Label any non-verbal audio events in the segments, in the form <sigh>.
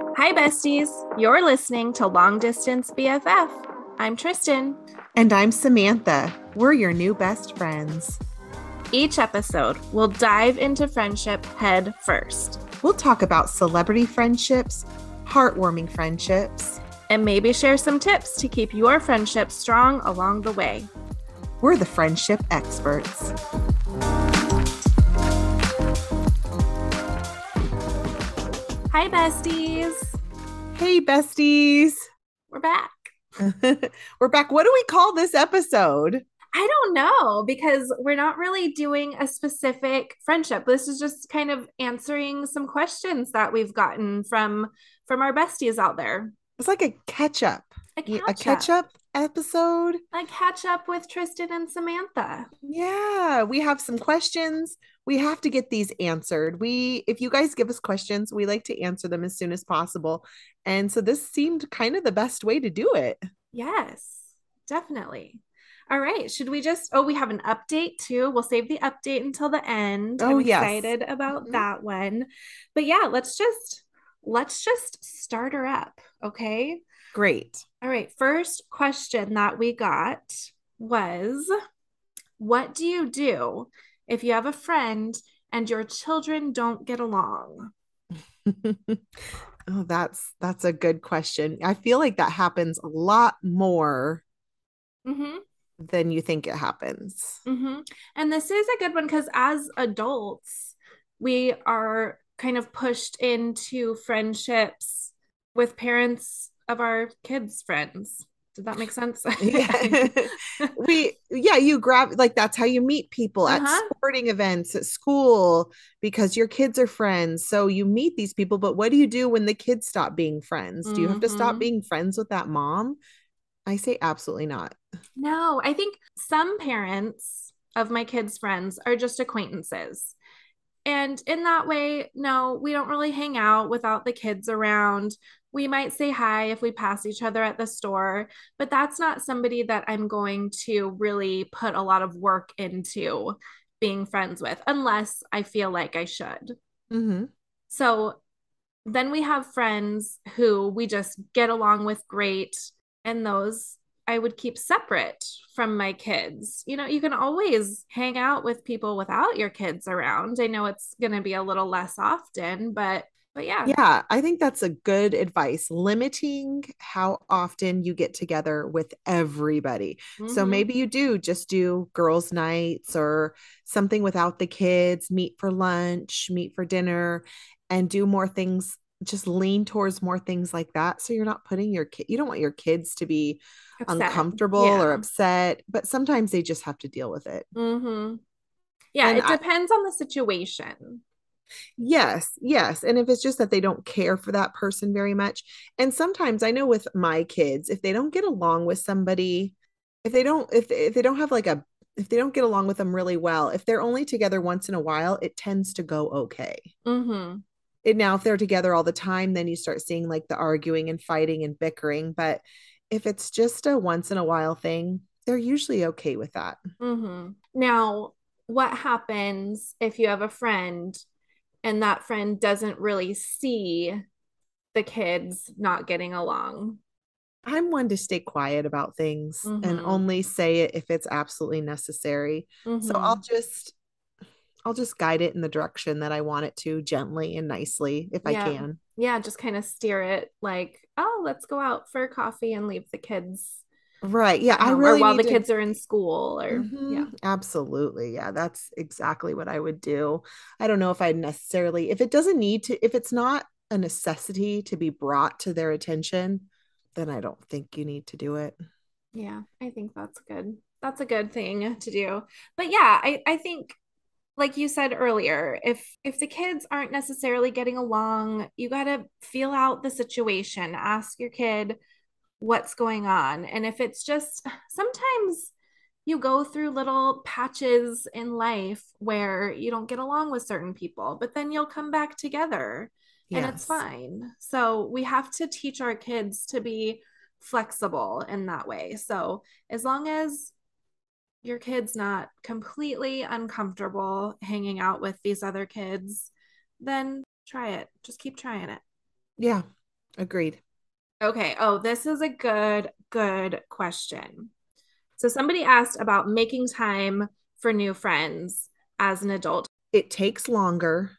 Hi, besties. You're listening to Long Distance BFF. I'm Tristan. And I'm Samantha. We're your new best friends. Each episode, we'll dive into friendship head first. We'll talk about celebrity friendships, heartwarming friendships, and maybe share some tips to keep your friendship strong along the way. We're the friendship experts. Hi, besties. Hey, besties. We're back. <laughs> we're back. What do we call this episode? I don't know because we're not really doing a specific friendship. This is just kind of answering some questions that we've gotten from from our besties out there. It's like a catch up. A catch, a catch up episode. A catch up with Tristan and Samantha. Yeah, we have some questions. We have to get these answered. We if you guys give us questions, we like to answer them as soon as possible. And so this seemed kind of the best way to do it. Yes, definitely. All right. Should we just? Oh, we have an update too. We'll save the update until the end. Oh, I'm yes. excited about mm-hmm. that one. But yeah, let's just let's just start her up. Okay. Great. All right. First question that we got was What do you do if you have a friend and your children don't get along? <laughs> oh, that's that's a good question. I feel like that happens a lot more mm-hmm. than you think it happens. Mm-hmm. And this is a good one because as adults, we are kind of pushed into friendships with parents of our kids' friends. Did that make sense? <laughs> yeah. <laughs> we yeah, you grab like that's how you meet people uh-huh. at sporting events, at school, because your kids are friends. So you meet these people, but what do you do when the kids stop being friends? Do you have to stop mm-hmm. being friends with that mom? I say absolutely not. No, I think some parents of my kids' friends are just acquaintances. And in that way, no, we don't really hang out without the kids around. We might say hi if we pass each other at the store, but that's not somebody that I'm going to really put a lot of work into being friends with unless I feel like I should. Mm-hmm. So then we have friends who we just get along with great, and those I would keep separate from my kids. You know, you can always hang out with people without your kids around. I know it's going to be a little less often, but but yeah. Yeah, I think that's a good advice. Limiting how often you get together with everybody. Mm-hmm. So maybe you do just do girls' nights or something without the kids, meet for lunch, meet for dinner, and do more things. Just lean towards more things like that. So you're not putting your kid, you don't want your kids to be upset. uncomfortable yeah. or upset, but sometimes they just have to deal with it. Mm-hmm. Yeah, and it depends I, on the situation. Yes, yes. And if it's just that they don't care for that person very much. And sometimes I know with my kids, if they don't get along with somebody, if they don't, if, if they don't have like a, if they don't get along with them really well, if they're only together once in a while, it tends to go okay. Mm-hmm. And now, if they're together all the time, then you start seeing like the arguing and fighting and bickering. But if it's just a once in a while thing, they're usually okay with that. Mm-hmm. Now, what happens if you have a friend and that friend doesn't really see the kids not getting along? I'm one to stay quiet about things mm-hmm. and only say it if it's absolutely necessary. Mm-hmm. So I'll just I'll just guide it in the direction that I want it to gently and nicely if yeah. I can. Yeah, just kind of steer it like, oh, let's go out for coffee and leave the kids. Right. Yeah. I really or while the to... kids are in school or mm-hmm. yeah. Absolutely. Yeah. That's exactly what I would do. I don't know if I necessarily if it doesn't need to if it's not a necessity to be brought to their attention, then I don't think you need to do it. Yeah, I think that's good. That's a good thing to do. But yeah, I, I think like you said earlier if if the kids aren't necessarily getting along you got to feel out the situation ask your kid what's going on and if it's just sometimes you go through little patches in life where you don't get along with certain people but then you'll come back together yes. and it's fine so we have to teach our kids to be flexible in that way so as long as your kid's not completely uncomfortable hanging out with these other kids, then try it. Just keep trying it. Yeah. Agreed. Okay. Oh, this is a good, good question. So somebody asked about making time for new friends as an adult. It takes longer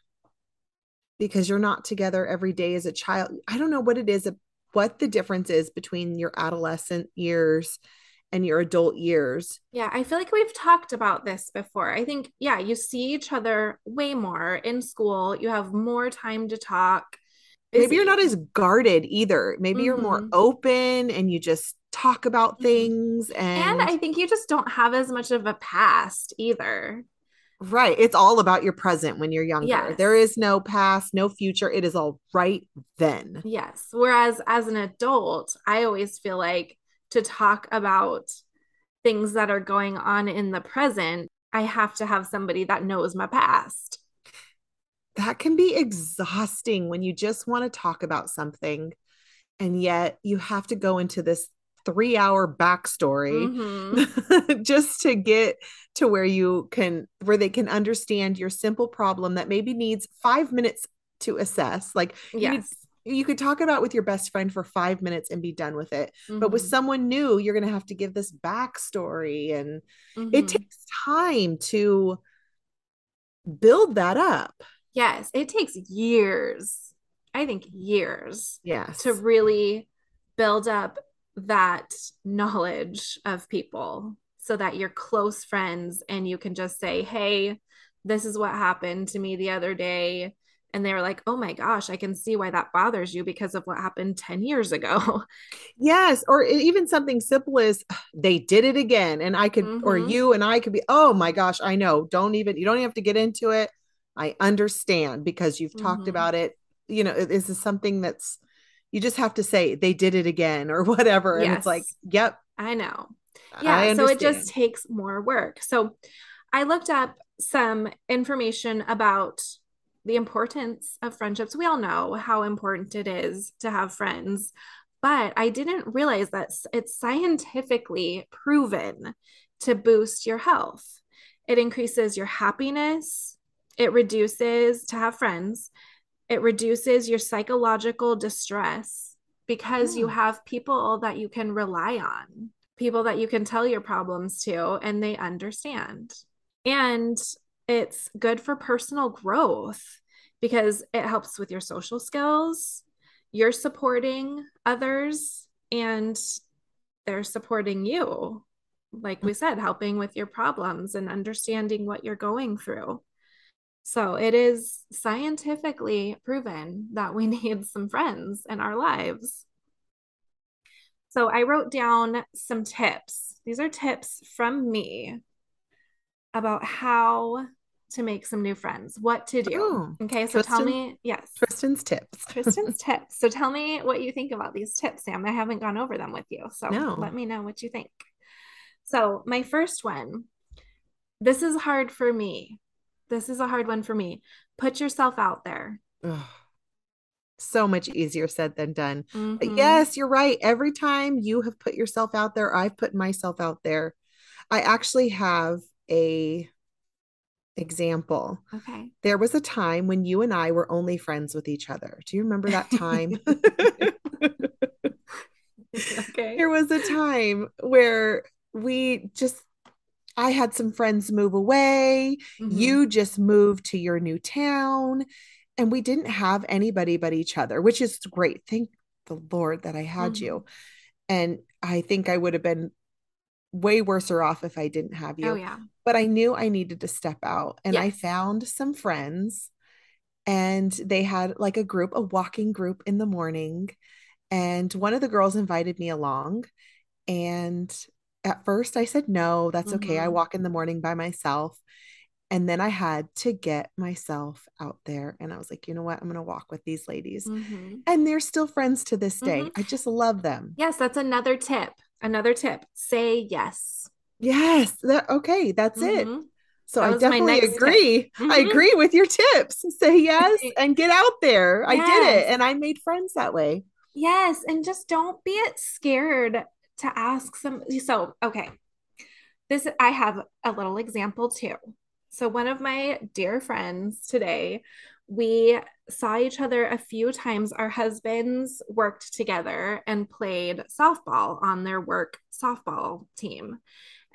because you're not together every day as a child. I don't know what it is, what the difference is between your adolescent years and your adult years. Yeah, I feel like we've talked about this before. I think, yeah, you see each other way more in school, you have more time to talk. Busy. Maybe you're not as guarded either. Maybe mm-hmm. you're more mm-hmm. open and you just talk about mm-hmm. things and and I think you just don't have as much of a past either. Right. It's all about your present when you're younger. Yes. There is no past, no future. It is all right then. Yes. Whereas as an adult, I always feel like to talk about things that are going on in the present, I have to have somebody that knows my past. That can be exhausting when you just want to talk about something and yet you have to go into this three hour backstory mm-hmm. <laughs> just to get to where you can where they can understand your simple problem that maybe needs five minutes to assess like yes. you, you could talk about with your best friend for five minutes and be done with it mm-hmm. but with mm-hmm. someone new you're going to have to give this backstory and mm-hmm. it takes time to build that up yes it takes years i think years yes to really build up that knowledge of people so that you're close friends and you can just say, Hey, this is what happened to me the other day. And they were like, Oh my gosh, I can see why that bothers you because of what happened 10 years ago. <laughs> Yes. Or even something simple as they did it again. And I could, mm-hmm. or you and I could be, Oh my gosh, I know. Don't even, you don't even have to get into it. I understand because you've mm-hmm. talked about it. You know, this is something that's, you just have to say they did it again or <laughs> whatever. Yes. And it's like, yep. I know. Yeah. I so it just takes more work. So I looked up some information about the importance of friendships. We all know how important it is to have friends, but I didn't realize that it's scientifically proven to boost your health. It increases your happiness, it reduces to have friends, it reduces your psychological distress because you hmm. have people that you can rely on, people that you can tell your problems to, and they understand. And it's good for personal growth because it helps with your social skills. You're supporting others and they're supporting you. Like we said, helping with your problems and understanding what you're going through. So it is scientifically proven that we <laughs> need some friends in our lives. So I wrote down some tips. These are tips from me about how to make some new friends, what to do. Oh, okay, so Tristan, tell me, yes. Tristan's tips. <laughs> Tristan's tips. So tell me what you think about these tips, Sam. I haven't gone over them with you. So no. let me know what you think. So, my first one this is hard for me this is a hard one for me. Put yourself out there. Ugh. So much easier said than done. Mm-hmm. But yes, you're right. Every time you have put yourself out there, I've put myself out there. I actually have a example. Okay. There was a time when you and I were only friends with each other. Do you remember that time? <laughs> <laughs> okay. There was a time where we just I had some friends move away. Mm-hmm. You just moved to your new town. And we didn't have anybody but each other, which is great. Thank the Lord that I had mm-hmm. you. And I think I would have been way worse off if I didn't have you. Oh, yeah. But I knew I needed to step out. And yes. I found some friends, and they had like a group, a walking group in the morning. And one of the girls invited me along. And at first I said, no, that's mm-hmm. okay. I mm-hmm. walk in the morning by myself. And then I had to get myself out there. And I was like, you know what? I'm going to walk with these ladies. Mm-hmm. And they're still friends to this day. Mm-hmm. I just love them. Yes, that's another tip. Another tip say yes. Yes. That, okay. That's it. Mm-hmm. So that I definitely agree. I mm-hmm. agree with your tips. Say yes and get out there. Yes. I did it and I made friends that way. Yes. And just don't be it scared to ask some. So, okay, this I have a little example too. So, one of my dear friends today, we saw each other a few times. Our husbands worked together and played softball on their work softball team.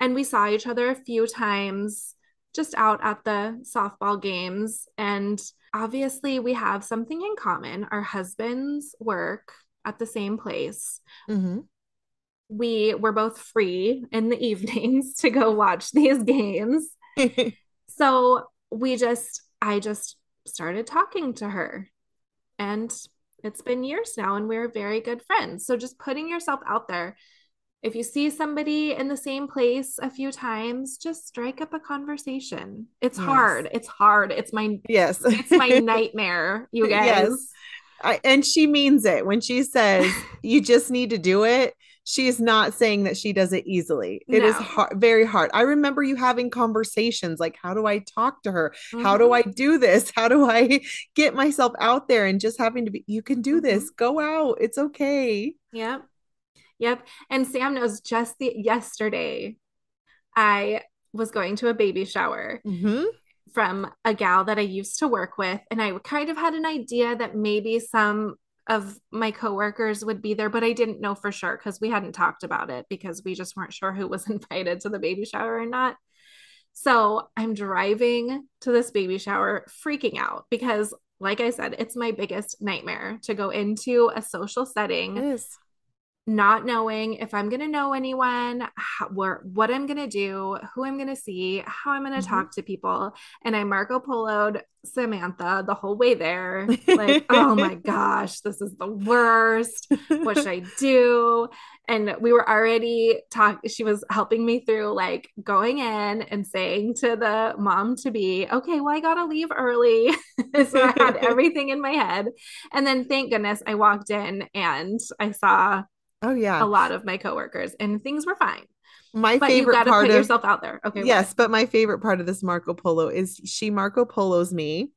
And we saw each other a few times just out at the softball games. And obviously, we have something in common. Our husbands work at the same place. Mm-hmm. We were both free in the <laughs> evenings to go watch these games. <laughs> so we just, I just started talking to her. And it's been years now, and we're very good friends. So just putting yourself out there. If you see somebody in the same place a few times, just strike up a conversation. It's Yes. hard. It's hard. It's my yes. it's my <laughs> nightmare, you guys. Yes. I, and she means it when she says you just need to do it. She's not saying that she does it easily. It is No. hard, very hard. I remember you having conversations like, how do I talk to her? How do Mhm. I do this? <laughs> How do I get myself out there and just having to be, you can do this. Go out. It's okay. Yep. Yep. And Sam knows just the yesterday I was going to a baby shower hmm from a gal that I used to work with. And I kind of had an idea that maybe some of my coworkers would be there, but I didn't know for sure because we hadn't talked about it because we just weren't sure who was <laughs> invited to the baby shower or not. So I'm driving to this baby shower, freaking out because, like I said, it's my biggest nightmare to go into a social setting. Not knowing if I'm going to know anyone, how, where, what I'm going to do, who I'm going to see, how I'm going to Mhm. talk to people. And I Marco Poloed Samantha the whole way there. Like, oh my <laughs> gosh, this is the worst. What should I do? And we were already talking, she was helping me through like going in and saying to the mom to be, okay, well, I got to leave early. <laughs> so I had <laughs> everything in my head. And then thank goodness I walked in and I saw Oh, yeah. a lot of my coworkers and things were fine. My But you favorite got to part put of yourself out there. Okay. yes, but my favorite part of this Marco Polo is she Marco Polos me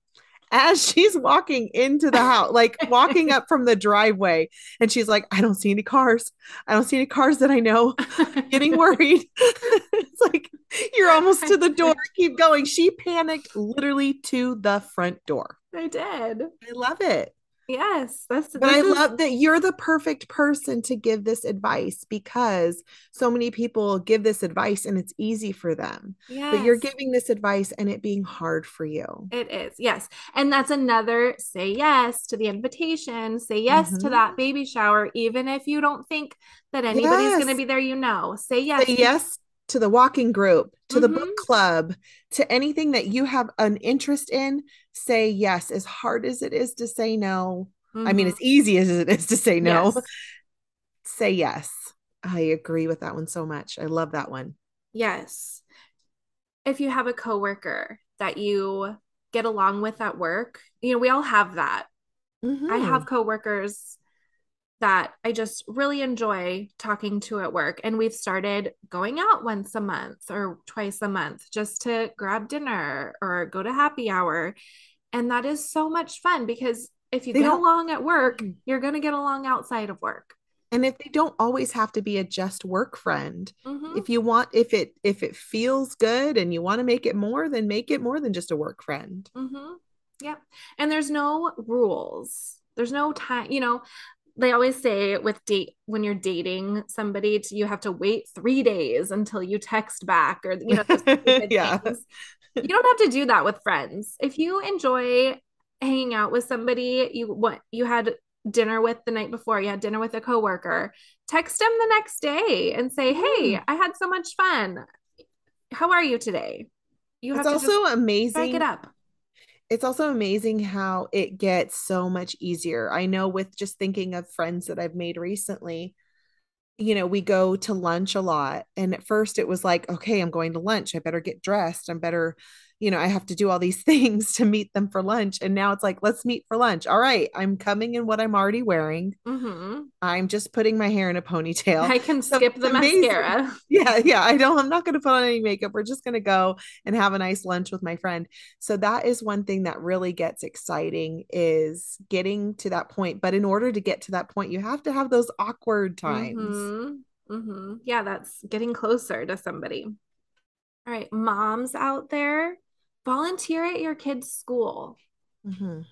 as <laughs> she's walking into the house, like walking up from the driveway, and she's like, "I don't see any cars. I don't see any cars that I know." <laughs> Getting worried. <laughs> it's like you're almost to the door. Keep going. She panicked literally to the front door. I did. I love it. Yes. That's But I is- love that you're the perfect person to give this advice because so many people give this advice and it's easy for them. But you're giving this advice and it being hard for you. It is. Yes. And that's another say yes to the invitation, say yes to Mhm. that baby shower, even if you don't think that anybody's going to be there, you know. Say yes. Say yes to the walking group, to the book Mhm. club, to anything that you have an interest in. Say yes, as hard as it is to say no. I mean, Mhm. as easy as it is to say no. Yes. <laughs> Say yes. I agree with that one so much. I love that one. Yes. If you have a coworker that you get along with at work, you know, we all have that. I Mhm. have coworkers that I just really enjoy talking to at work. And we've started going out once a month or twice a month just to grab dinner or go to happy hour. And that is so much fun because if you They get along at work, Mm. you're going to get along outside of work. and if they don't always have to be a just work friend Mhm. if you want if it if it feels good and you want to make it more then make it more than just a work friend Mm-hmm. Yep. And there's no rules. There's no time, you know, they always say with date when you're dating somebody, to, you have to wait three days until you text back or you know, <laughs> Yeah. things. You don't have to do that with friends. If you enjoy hanging out with somebody you what you had dinner with the night before, you had dinner with a coworker, text them the next day and say, Hey, Mm. I had so much fun. How are you today? You it's have to also just amazing it up. It's also amazing how it gets so much easier. I know with just thinking of friends that I've made recently, you know, we go to lunch a lot. And at first it was like, okay, I'm going to lunch. I better get dressed. I'm better, you know, I have to do all these <laughs> things to meet them for lunch. And now it's like, let's meet for lunch. All right, I'm coming in what I'm already wearing. Mm-hmm. I'm just putting my hair in a ponytail. I can <laughs> So skip the amazing. mascara. <laughs> yeah yeah i don't i'm not going to put on any makeup we're just going to go and have a nice lunch with my friend so that is one thing that really gets exciting is getting to that point but in order to get to that point you have to have those awkward times Mhm. Mhm. Yeah, that's getting closer to somebody. All right, moms out there, volunteer at your kid's school. Mhm.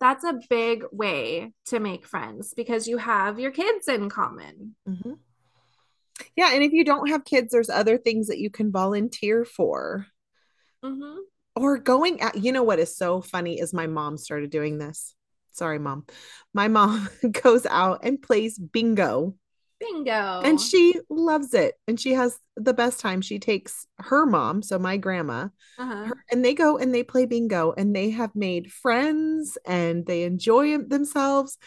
that's a big way to make friends because you have your kids in common. Mm-hmm. Yeah, and if you don't have kids, there's other things that you can volunteer for. Mm-hmm. Or going at, you know what is so funny is my mom started doing this. Sorry, mom. My mom <laughs> goes out and plays bingo. Bingo. And she loves it. And she has the best time. She takes her mom, so my grandma, uh-huh. her, and they go and they play bingo and they have made friends and they enjoy themselves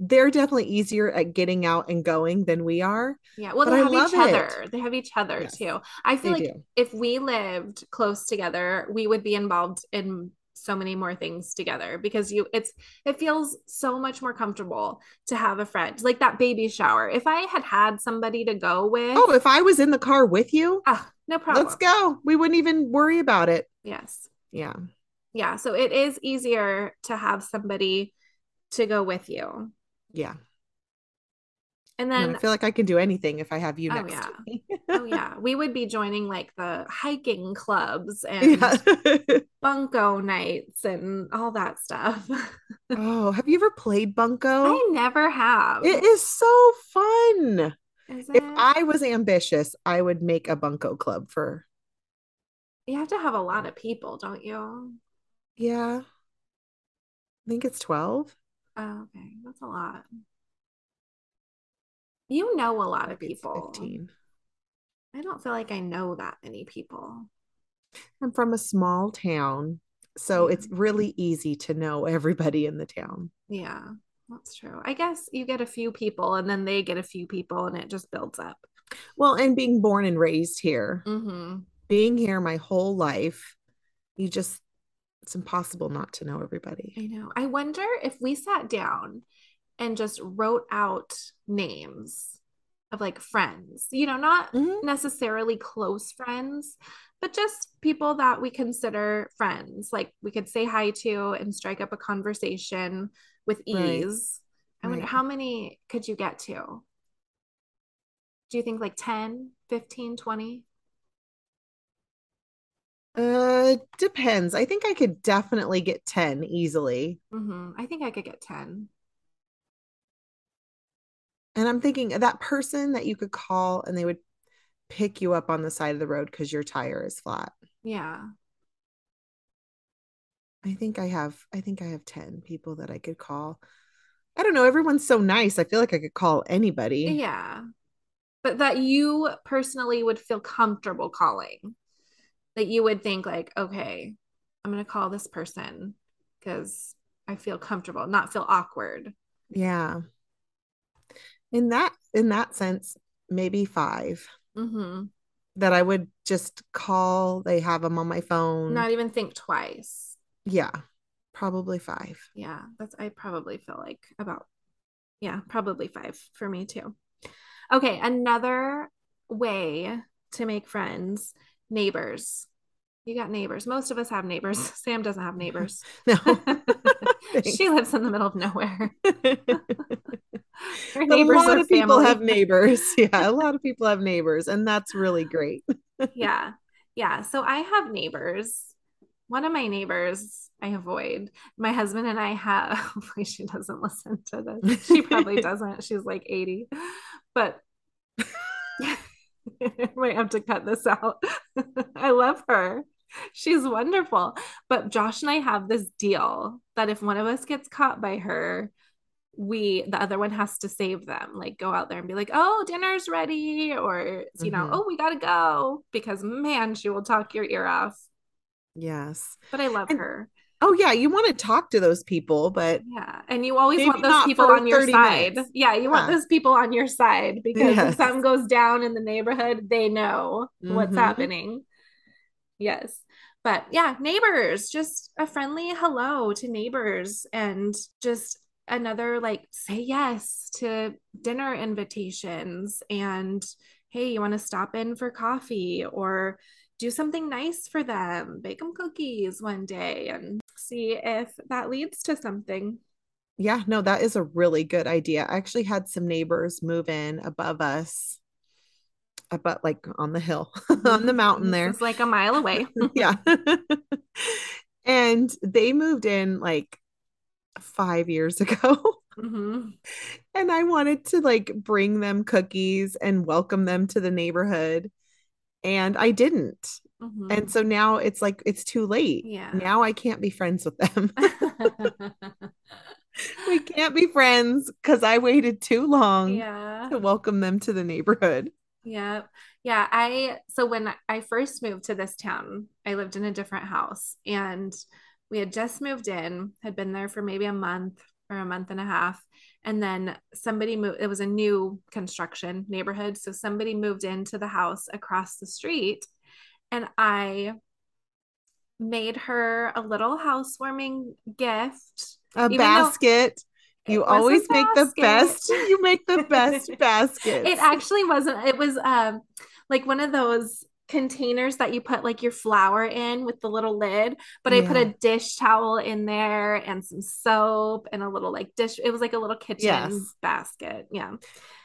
they're definitely easier at getting out and going than we are. Yeah. Well, they have each it. other. They have each other yes, too. I feel like do. if we lived close together, we would be involved in so many more things together because you it's it feels so much more comfortable to have a friend like that baby shower. If i had had somebody to go with oh if i was in the car with you oh, no problem. let's go. We wouldn't even worry about it. Yes. Yeah. Yeah so it is easier to have somebody to go with you. Yeah. And then I feel like I can do anything if I have you oh, next. yeah. <laughs> oh yeah. We would be joining like the hiking clubs <laughs> and yeah. bunco nights and all that stuff. <laughs> oh, have you ever played bunco? I never have. It is so fun. Is if I was ambitious, I would make a bunco club for You have to have a lot of people, don't you? Yeah. I think it's 12. Oh, okay. That's a lot. You know a lot of people. 15. I don't feel like I know that many people. I'm from a small town, so it's really easy to know everybody in the town. Yeah, that's true. I guess you get a few people and then they get a few people and it just builds up. Well, and being born and raised here, mm-hmm. being here my whole life, you just it's impossible not to know everybody. I know. I wonder if we sat down and just wrote out names of like friends, you know, not mm-hmm. necessarily close friends, but just people that we consider friends. Like we could say hi to and strike up a conversation with ease. Right. I wonder right. how many could you get to? Do you think like 10, 15, 20? Uh, depends. I think I could definitely get 10 easily. Mm-hmm. I think I could get 10. And I'm thinking that person that you could call and they would pick you up on the side of the road because your tire is flat. Yeah. I think I have I think I have 10 people that I could call. I don't know, everyone's so nice. I feel like I could call anybody. Yeah. But that you personally would feel comfortable calling that you would think like, okay, I'm going to call this person because I feel comfortable, not feel awkward. Yeah. In that in that sense, maybe 5 mm-hmm. That I would just call. They have them on my phone. Not even think twice. Yeah, probably five. Yeah, that's I probably feel like about yeah, probably five for me too. Okay, another way to make friends neighbors. You got neighbors. Most of us have neighbors. <laughs> Sam doesn't have neighbors. <laughs> No. <laughs> she lives in the middle of nowhere. a lot of people have neighbors. Yeah, a lot of people have neighbors, and that's really great. yeah. Yeah. So I have neighbors. One of my neighbors I avoid. My husband and I have, hopefully, she doesn't listen to this. She probably doesn't. She's like 80. But I might have to cut this out. I love her. <laughs> She's wonderful. But Josh and I have this deal that if one of us gets caught by her, we the other one has to save them like go out there and be like oh dinner's ready or you know mm-hmm. oh we gotta go because man she will talk your ear off yes but i love and, her oh yeah you want to talk to those people but yeah and you always want those people on your side minutes. yeah you yeah. want those people on your side because yes. if something goes down in the neighborhood they know mm-hmm. what's happening yes but yeah neighbors just a friendly hello to neighbors and just another like say yes to dinner invitations and hey you want to stop in for coffee or do something nice for them, bake them cookies one day and see if that leads to something. Yeah, no, that is a really good idea. I actually had some neighbors move in above us, about like on the hill, <laughs> on the mountain there. It's like a mile away. <laughs> yeah. <laughs> and they moved in like five years ago. Mm-hmm. and I wanted to like bring them cookies and welcome them to the neighborhood. And I didn't. Mm-hmm. And so now it's like it's too late. Yeah. Now I can't be friends with them. we can't be friends because I waited too long yeah. to welcome them to the neighborhood. Yeah. Yeah. I, so when I first moved to this town, I lived in a different house and we had just moved in, had been there for maybe a month or a month and a half. And then somebody moved, it was a new construction neighborhood. So somebody moved into the house across the street and I made her a little housewarming gift. A basket. You always make the best. <laughs> You make the best <laughs> basket. It actually wasn't. It was um like one of those containers that you put like your flour in with the little lid, but I put a dish towel in there and some soap and a little like dish. It was like a little kitchen Yes. basket. Yeah.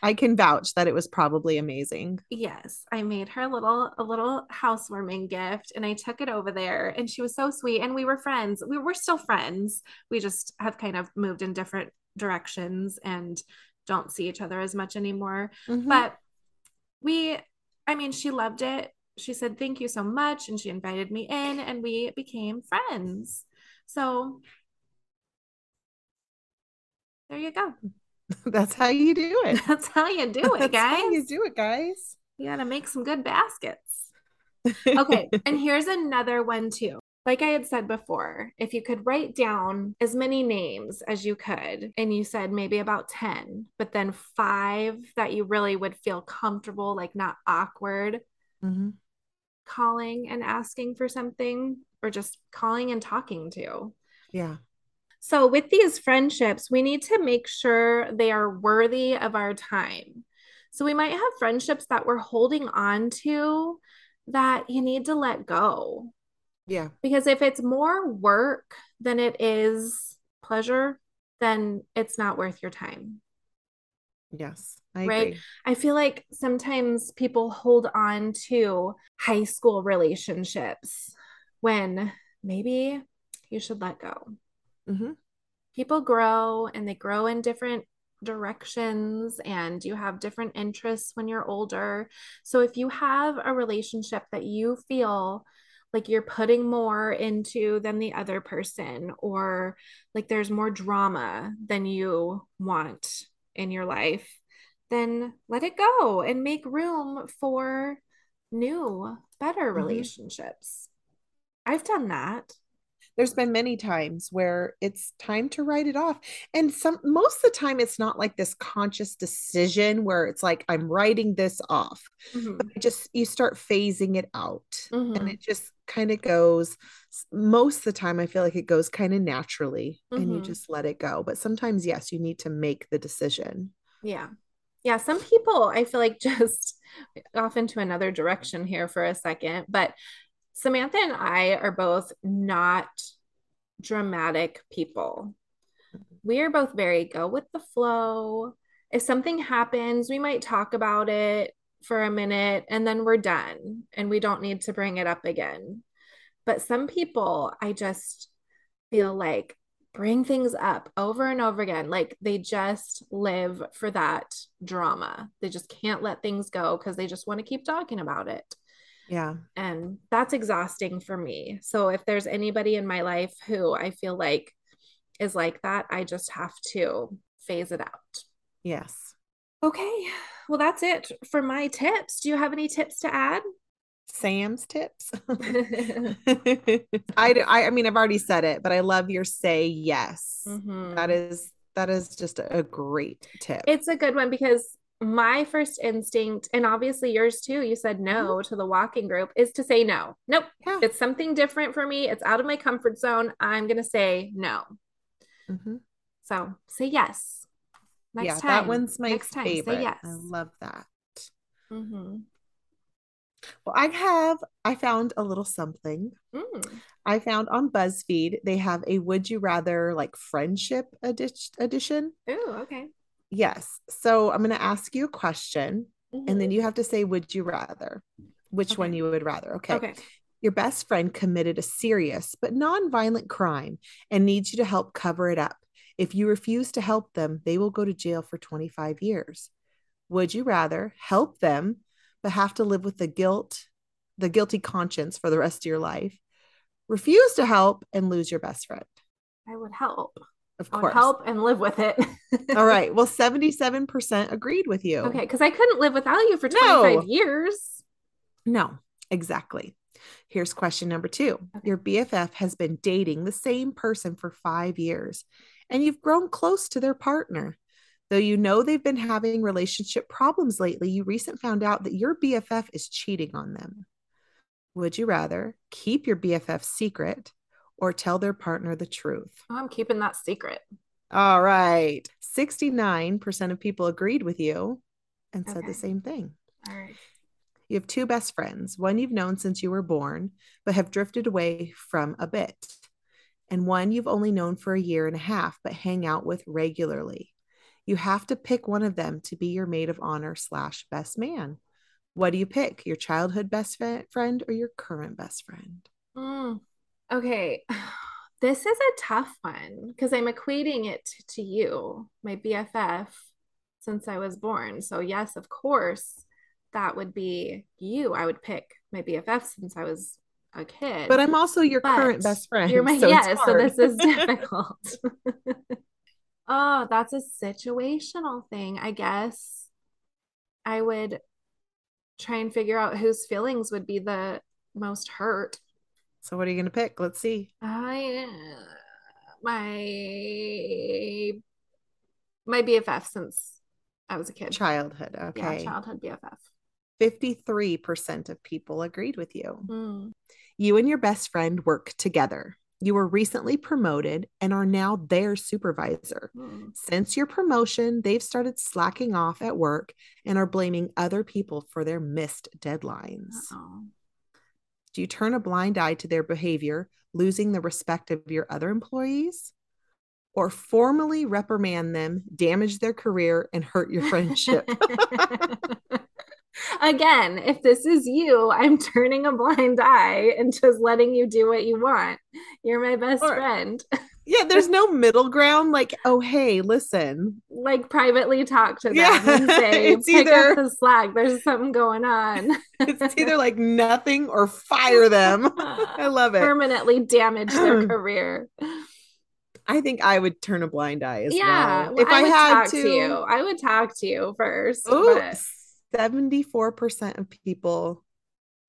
I can vouch that it was probably amazing. Yes, I made her a little a little housewarming gift and I took it over there and she was so sweet and we were friends. We were still friends. We just have kind of moved in different directions and don't see each other as much anymore. Mhm. But we I mean, she loved it. She said thank you so much and she invited me in and we became friends. So there you go. <laughs> <laughs> that's how you do it. That's how you do it, That's how you do it, guys. You got to make some good baskets. Okay. <laughs> and here's another one too. Like I had said before, if you could write down as many names as you could, and you said maybe about 10, but then five that you really would feel comfortable, like not awkward Mhm. calling and asking for something, or just calling and talking to. Yeah. So, with these friendships, we need to make sure they are worthy of our time. So, we might have friendships that we're holding on to that you need to let go. Yeah. Because if it's more work than it is pleasure, then it's not worth your time. Yes. I Right. agree. I feel like sometimes people hold on to high school relationships when maybe you should let go. Mhm. people grow and they grow in different directions and you have different interests when you're older. So if you have a relationship that you feel like you're putting more into than the other person or like there's more drama than you want in your life, then let it go and make room for new, better Mhm. relationships. I've done that. There's been many times where it's time to write it off. And some most of the time it's not like this conscious decision where it's like I'm writing this off. Mhm. It just you start phasing it out and Mhm. it just kind of goes most of the time I feel like it goes kind of naturally and you Mhm. just let it go. But sometimes yes, you need to make the decision. Yeah. Yeah. Some people, I feel like <laughs> just off into another direction here for a second, but Samantha and I are both not dramatic people. We are both very go with the flow. If something happens, we might talk about it for a minute and then we're done and we don't need to bring it up again. But some people, I just feel like bring things up over and over again. Like they just live for that drama. They just can't let things go because they just want to keep talking about it. Yeah. And that's exhausting for me. So if there's anybody in my life who I feel like is like that, I just have to phase it out. Yes. Okay. Well, that's it for my tips. Do you have any tips to add? Sam's tips. <laughs> <laughs> I, I mean I've already said it, but I love your say yes. Mhm. That is that is just a great tip. It's a good one because my first instinct, and obviously yours too, you said no to the walking group, is to say no. Nope. Yeah. It's something different for me. It's out of my comfort zone. I'm going to say no. Mhm. So say yes. Next yeah, time. that one's my Next time, say yes. I love that. Mhm. Well, I have I found a little something. Mm. I found on BuzzFeed they have a would you rather like friendship edi- edition. Ooh, okay. Yes. So I'm going to ask you a question and Mhm. then you have to say would you rather. Which one you would rather. Okay. okay. Your best friend committed a serious but non-violent crime and needs you to help cover it up. If you refuse to help them, they will go to jail for 25 years. Would you rather help them, but have to live with the guilt, the guilty conscience for the rest of your life? Refuse to help and lose your best friend. I would help. Of course. help and live with it. <laughs> All right. Well, 77% agreed with you. Okay, because I couldn't live without you for 25 No. years. No, exactly. Here's question number two Your BFF has been dating the same person for five years, and you've grown close to their partner. Though you know they've been having relationship problems lately, you recently found out that your BFF is cheating on them. Would you rather keep your BFF secret or tell their partner the truth? Oh, I'm keeping that secret. All right. 69% of people agreed with you and said Okay. the same thing. All right. You have two best friends, one you've known since you were born, but have drifted away from a bit, and one you've only known for a year and a half, but hang out with regularly. You have to pick one of them to be your maid of honor slash best man. What do you pick? Your childhood best friend or your current best friend? Mm. Okay. <sighs> This is a tough one because I'm equating it to you, my BFF, since I was born. So, yes, of course, that would be you. I would pick my BFF since I was a kid. But I'm also your But current best friend. You're my so yes, so this is <laughs> difficult. <laughs> oh, that's a situational thing. I guess I would try and figure out whose feelings would be the most hurt. So what are you going to pick? Let's see. I my my BFF since I was a kid. Childhood. Yeah, Okay. childhood BFF. 53% of people agreed with you. Mm. You and your best friend work together. You were recently promoted and are now their supervisor. Mm. Since your promotion, they've started slacking off at work and are blaming other people for their missed deadlines. Uh-oh. Do you turn a blind eye to their behavior, losing the respect of your other employees? Or formally reprimand them, damage their career, and hurt your friendship? <laughs> Again, if this is you, I'm turning a blind eye and just letting you do what you want. You're my best Or- friend. <laughs> yeah, there's no middle ground. Like, oh, hey, listen, Like privately talk to them Yeah, and say, <laughs> it's pick either- up the slack. There's something going on. it's either like nothing or fire them. <laughs> I love it. Permanently damage their <clears throat> career. I think I would turn a blind eye as well. yeah. well. If I, would had talk to, you, I would talk to you first. Ooh, but- 74% of people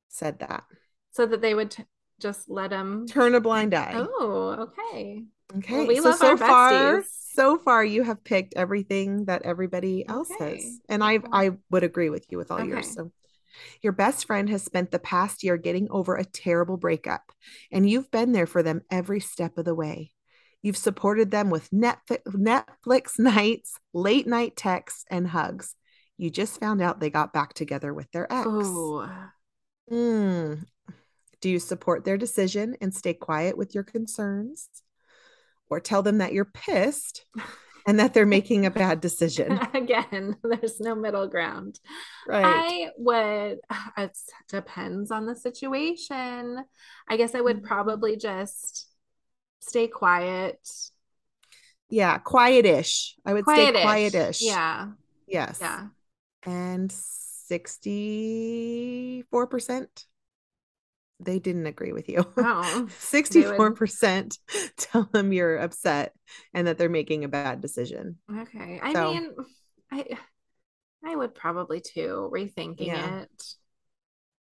said that. so that they would t- just let them. Turn a blind eye. Oh, okay. okay. well, we so love so our far, besties. so far you have picked everything that everybody else Okay. has. And I I would agree with you with all yours. So your best friend has spent the past year getting over a terrible breakup, and you've been there for them every step of the way. You've supported them with Netflix, Netflix <laughs> nights, late night texts, and hugs. You just found out they got back together with their ex. Oh, Mm. Do you support their decision and stay quiet with your concerns? Or tell them that you're pissed <laughs> and that they're making a bad decision? <laughs> again, <laughs> there's no middle ground. Right. I would, <sighs> it depends on the situation. I guess I would Mhm. probably just stay quiet. yeah, quietish. I would say Quietish. quietish. Yeah. Yes. Yeah. And 64% they didn't agree with you. Oh, <laughs> 64% <laughs> tell them you're upset and that they're making a bad decision. okay. I So- mean, I I would probably too, rethinking Yeah. it.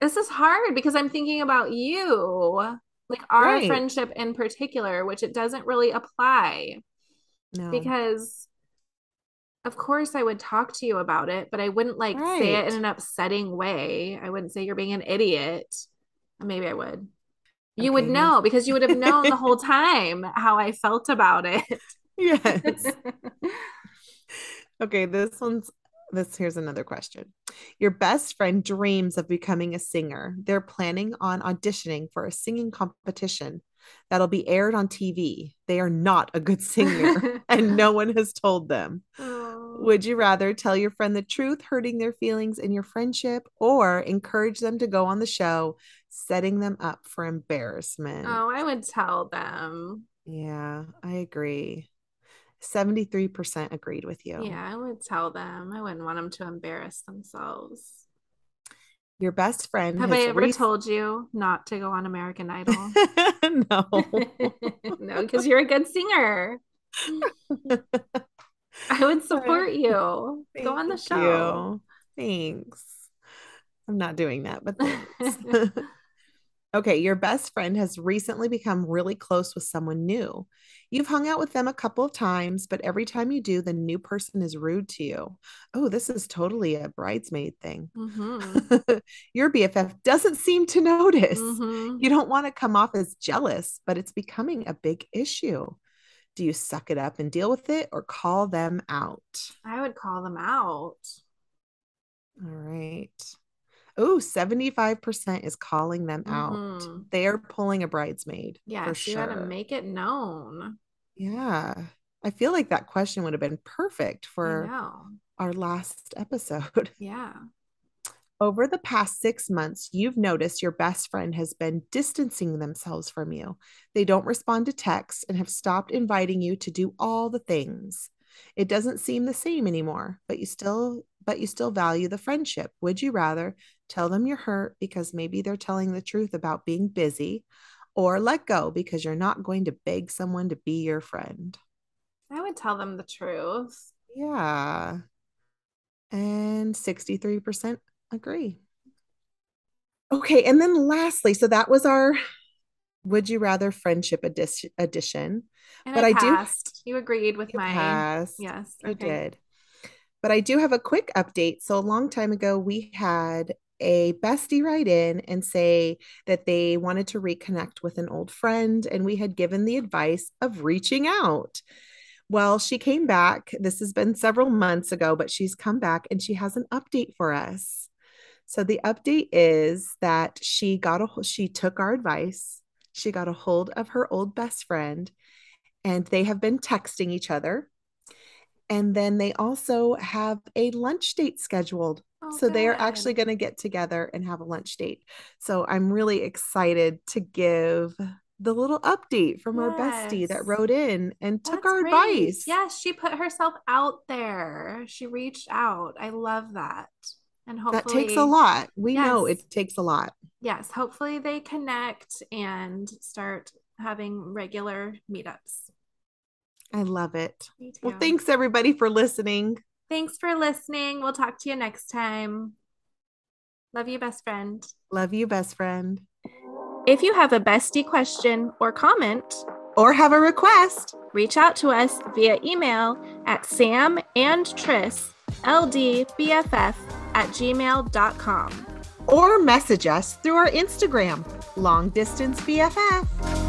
This is hard because I'm thinking about you, like our Right. friendship in particular, which it doesn't really apply. No. because of course I would talk to you about it, but I wouldn't like say it in an upsetting way. I wouldn't say you're being an idiot. Maybe I would. You would Okay, know because you would have known the whole <laughs> time how I felt about it. yes. <laughs> Okay, this one's this here's another question. Your best friend dreams of becoming a singer. They're planning on auditioning for a singing competition that'll be aired on TV. They are not a good singer <laughs> and no one has told them. Oh. Would you rather tell your friend the truth, hurting their feelings in your friendship, or encourage them to go on the show, setting them up for embarrassment? Oh, I would tell them. Yeah, I agree. 73% agreed with you. Yeah, I would tell them. I wouldn't want them to embarrass themselves. Your best friend. Have I ever re- told you not to go on American Idol? <laughs> no. <laughs> no, because you're a good singer. <laughs> I would support you. Thank go on the show. You. Thanks. I'm not doing that, but thanks. Okay, your best friend has recently become really close with someone new. You've hung out with them a couple of times, but every time you do, the new person is rude to you. Oh, this is totally a bridesmaid thing. Mm-hmm. <laughs> Your BFF doesn't seem to notice. Mm-hmm. You don't want to come off as jealous, but it's becoming a big issue. Do you suck it up and deal with it or call them out? I would call them out. All right. Oh, 75% is calling them mm-hmm. out. They are pulling a bridesmaid. Yeah, for sure. you got to make it known. Yeah. I feel like that question would have been perfect for our last <laughs> episode. Yeah. Over the past six months, you've noticed your best friend has been distancing themselves from you. They don't respond to texts and have stopped inviting you to do all the things. It doesn't seem the same anymore, but you still but you still value the friendship. Would you rather tell them you're hurt because maybe they're telling the truth about being busy or let go because you're not going to beg someone to be your friend? I would tell them the truth. Yeah. And 63% agree. Okay. And then lastly, so that was our would you rather friendship edition. edition. But I, I do. You agreed with my. Passed. Yes. You did. But I do have a quick update. So a long time ago, we had a bestie write in and say that they wanted to reconnect with an old friend, and we had given the advice of reaching out. Well, she came back. This has been several months ago, but she's come back and she has an update for us. So the update is that she got a she took our advice. She got a hold of her old best friend and they have been texting each other. And then they also have a lunch date scheduled. Oh, so they are actually going to get together and have a lunch date. So I'm really excited to give the little update from yes. our bestie that wrote in and That's took our great. advice. Yes, she put herself out there. She reached out. I love that and hopefully that takes a lot we yes, know it takes a lot yes hopefully they connect and start having regular meetups i love it. Well thanks everybody for listening. Thanks for listening. We'll talk to you next time. Love you best friend. Love you best friend. If you have a bestie question or comment or have a request reach out to us via email at sam and tris ldbff at gmail.com. Or message us through our Instagram, Long Distance BFF.